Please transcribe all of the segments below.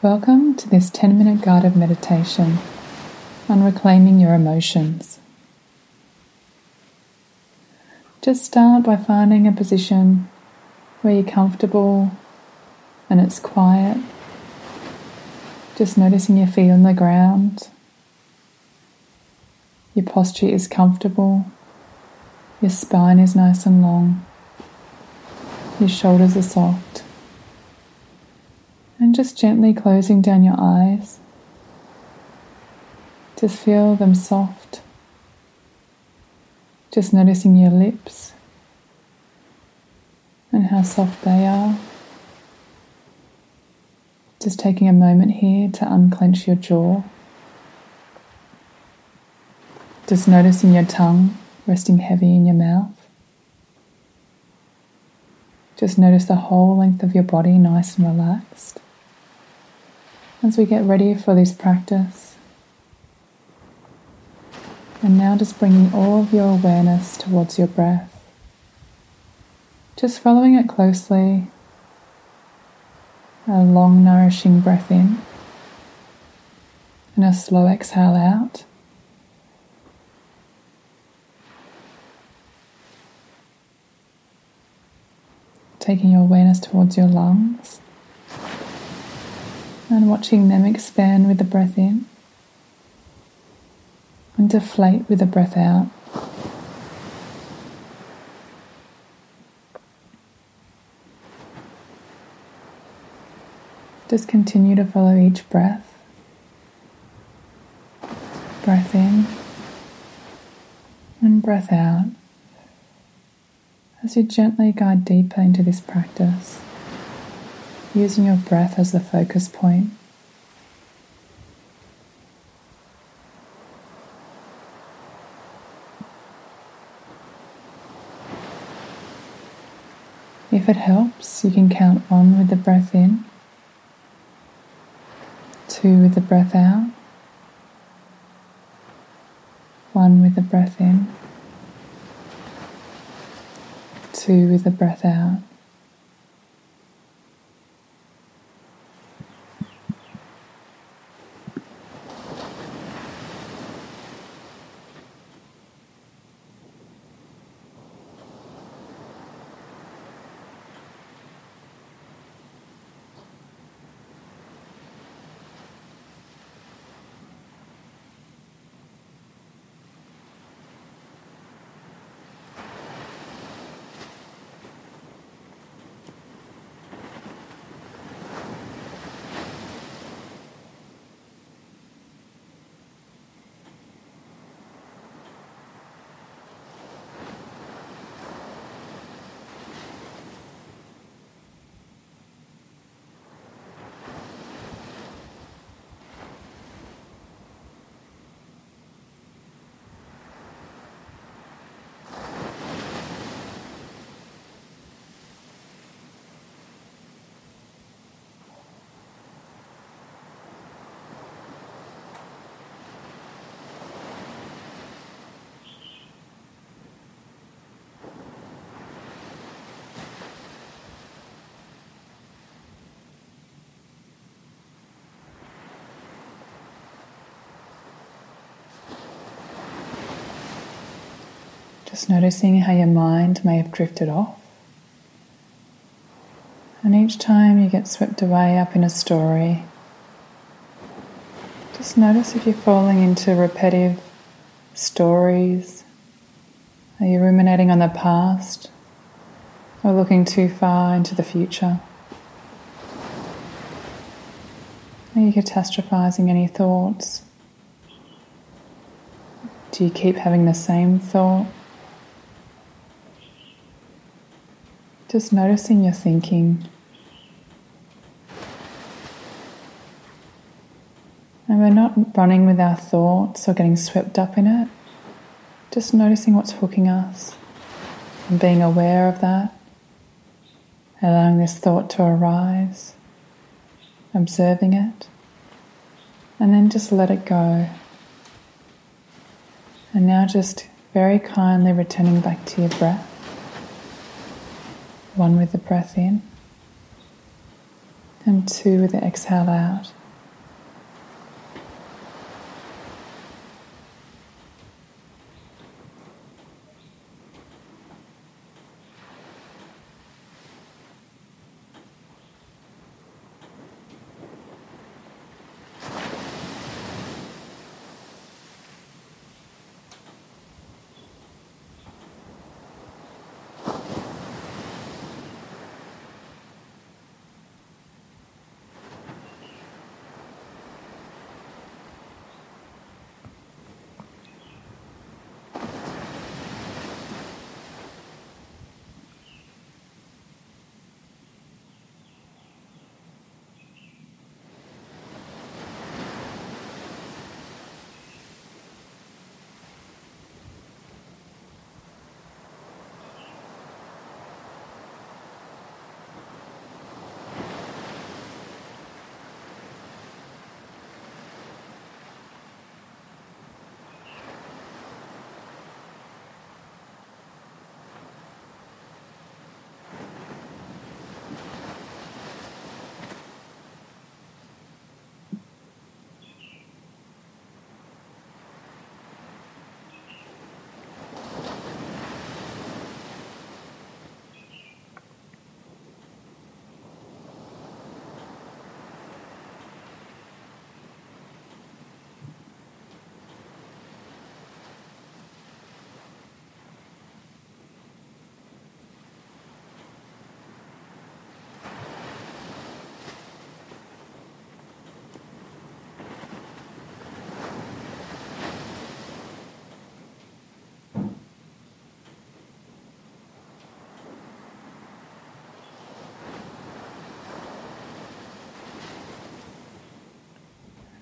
Welcome to this 10 minute guided meditation on reclaiming your emotions. Just start by finding a position where you're comfortable and it's quiet. Just noticing your feet on the ground. Your posture is comfortable. Your spine is nice and long. Your shoulders are soft and just gently closing down your eyes. Just feel them soft. Just noticing your lips and how soft they are. Just taking a moment here to unclench your jaw. Just noticing your tongue resting heavy in your mouth. Just notice the whole length of your body nice and relaxed as we get ready for this practice. And now just bringing all of your awareness towards your breath. Just following it closely. A long, nourishing breath in and a slow exhale out. Taking your awareness towards your lungs and watching them expand with the breath in and deflate with the breath out. Just continue to follow each breath. Breath in and breath out as you gently guide deeper into this practice using your breath as the focus point. If it helps, you can count one with the breath in, two with the breath out, one with the breath in, two with the breath out. Just noticing how your mind may have drifted off. And each time you get swept away up in a story, just notice if you're falling into repetitive stories. Are you ruminating on the past or looking too far into the future? Are you catastrophizing any thoughts? Do you keep having the same thought? Just noticing your thinking. And we're not running with our thoughts or getting swept up in it. Just noticing what's hooking us and being aware of that. Allowing this thought to arise, observing it, and then just let it go. And now just very kindly returning back to your breath one with the breath in and two with the exhale out.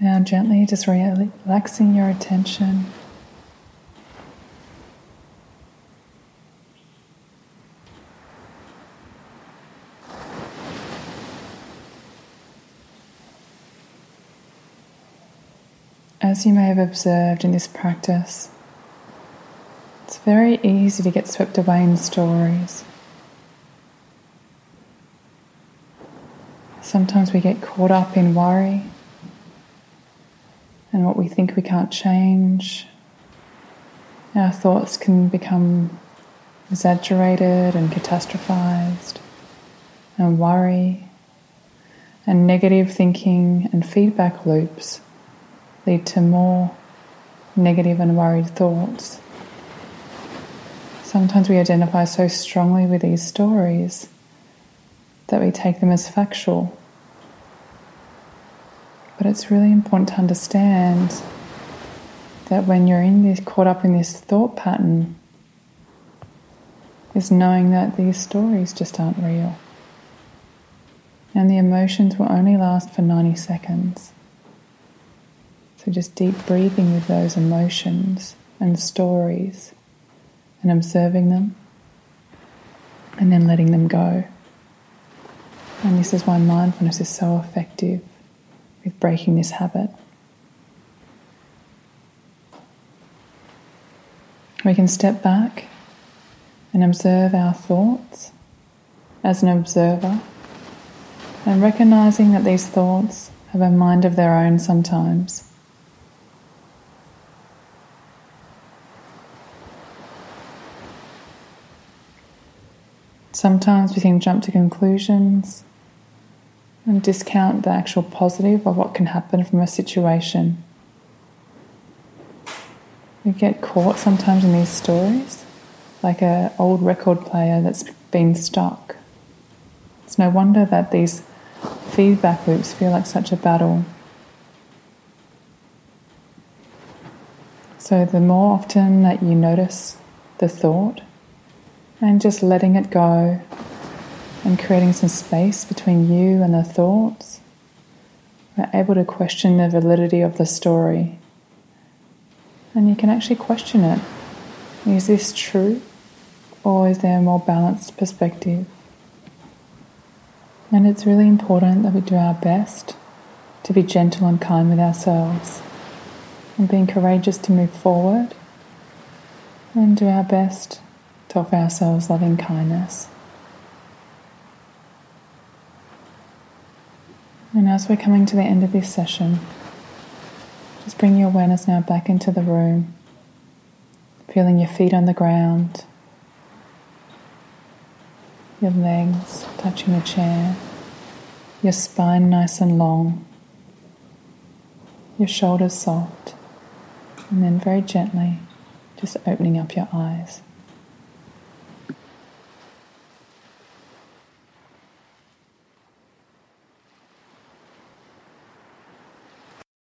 Now, gently just relaxing your attention. As you may have observed in this practice, it's very easy to get swept away in stories. Sometimes we get caught up in worry and what we think we can't change. Our thoughts can become exaggerated and catastrophized, and worry, and negative thinking and feedback loops lead to more negative and worried thoughts. Sometimes we identify so strongly with these stories that we take them as factual but it's really important to understand that when you're in this, caught up in this thought pattern, is knowing that these stories just aren't real. And the emotions will only last for 90 seconds. So just deep breathing with those emotions and stories and observing them and then letting them go. And this is why mindfulness is so effective with breaking this habit. We can step back and observe our thoughts as an observer and recognizing that these thoughts have a mind of their own sometimes. Sometimes we can jump to conclusions and discount the actual positive of what can happen from a situation. We get caught sometimes in these stories, like an old record player that's been stuck. It's no wonder that these feedback loops feel like such a battle. So, the more often that you notice the thought and just letting it go and creating some space between you and the thoughts. We're able to question the validity of the story. And you can actually question it. Is this true? Or is there a more balanced perspective? And it's really important that we do our best to be gentle and kind with ourselves and being courageous to move forward and do our best to offer ourselves loving kindness. And as we're coming to the end of this session, just bring your awareness now back into the room, feeling your feet on the ground, your legs touching the chair, your spine nice and long, your shoulders soft, and then very gently just opening up your eyes.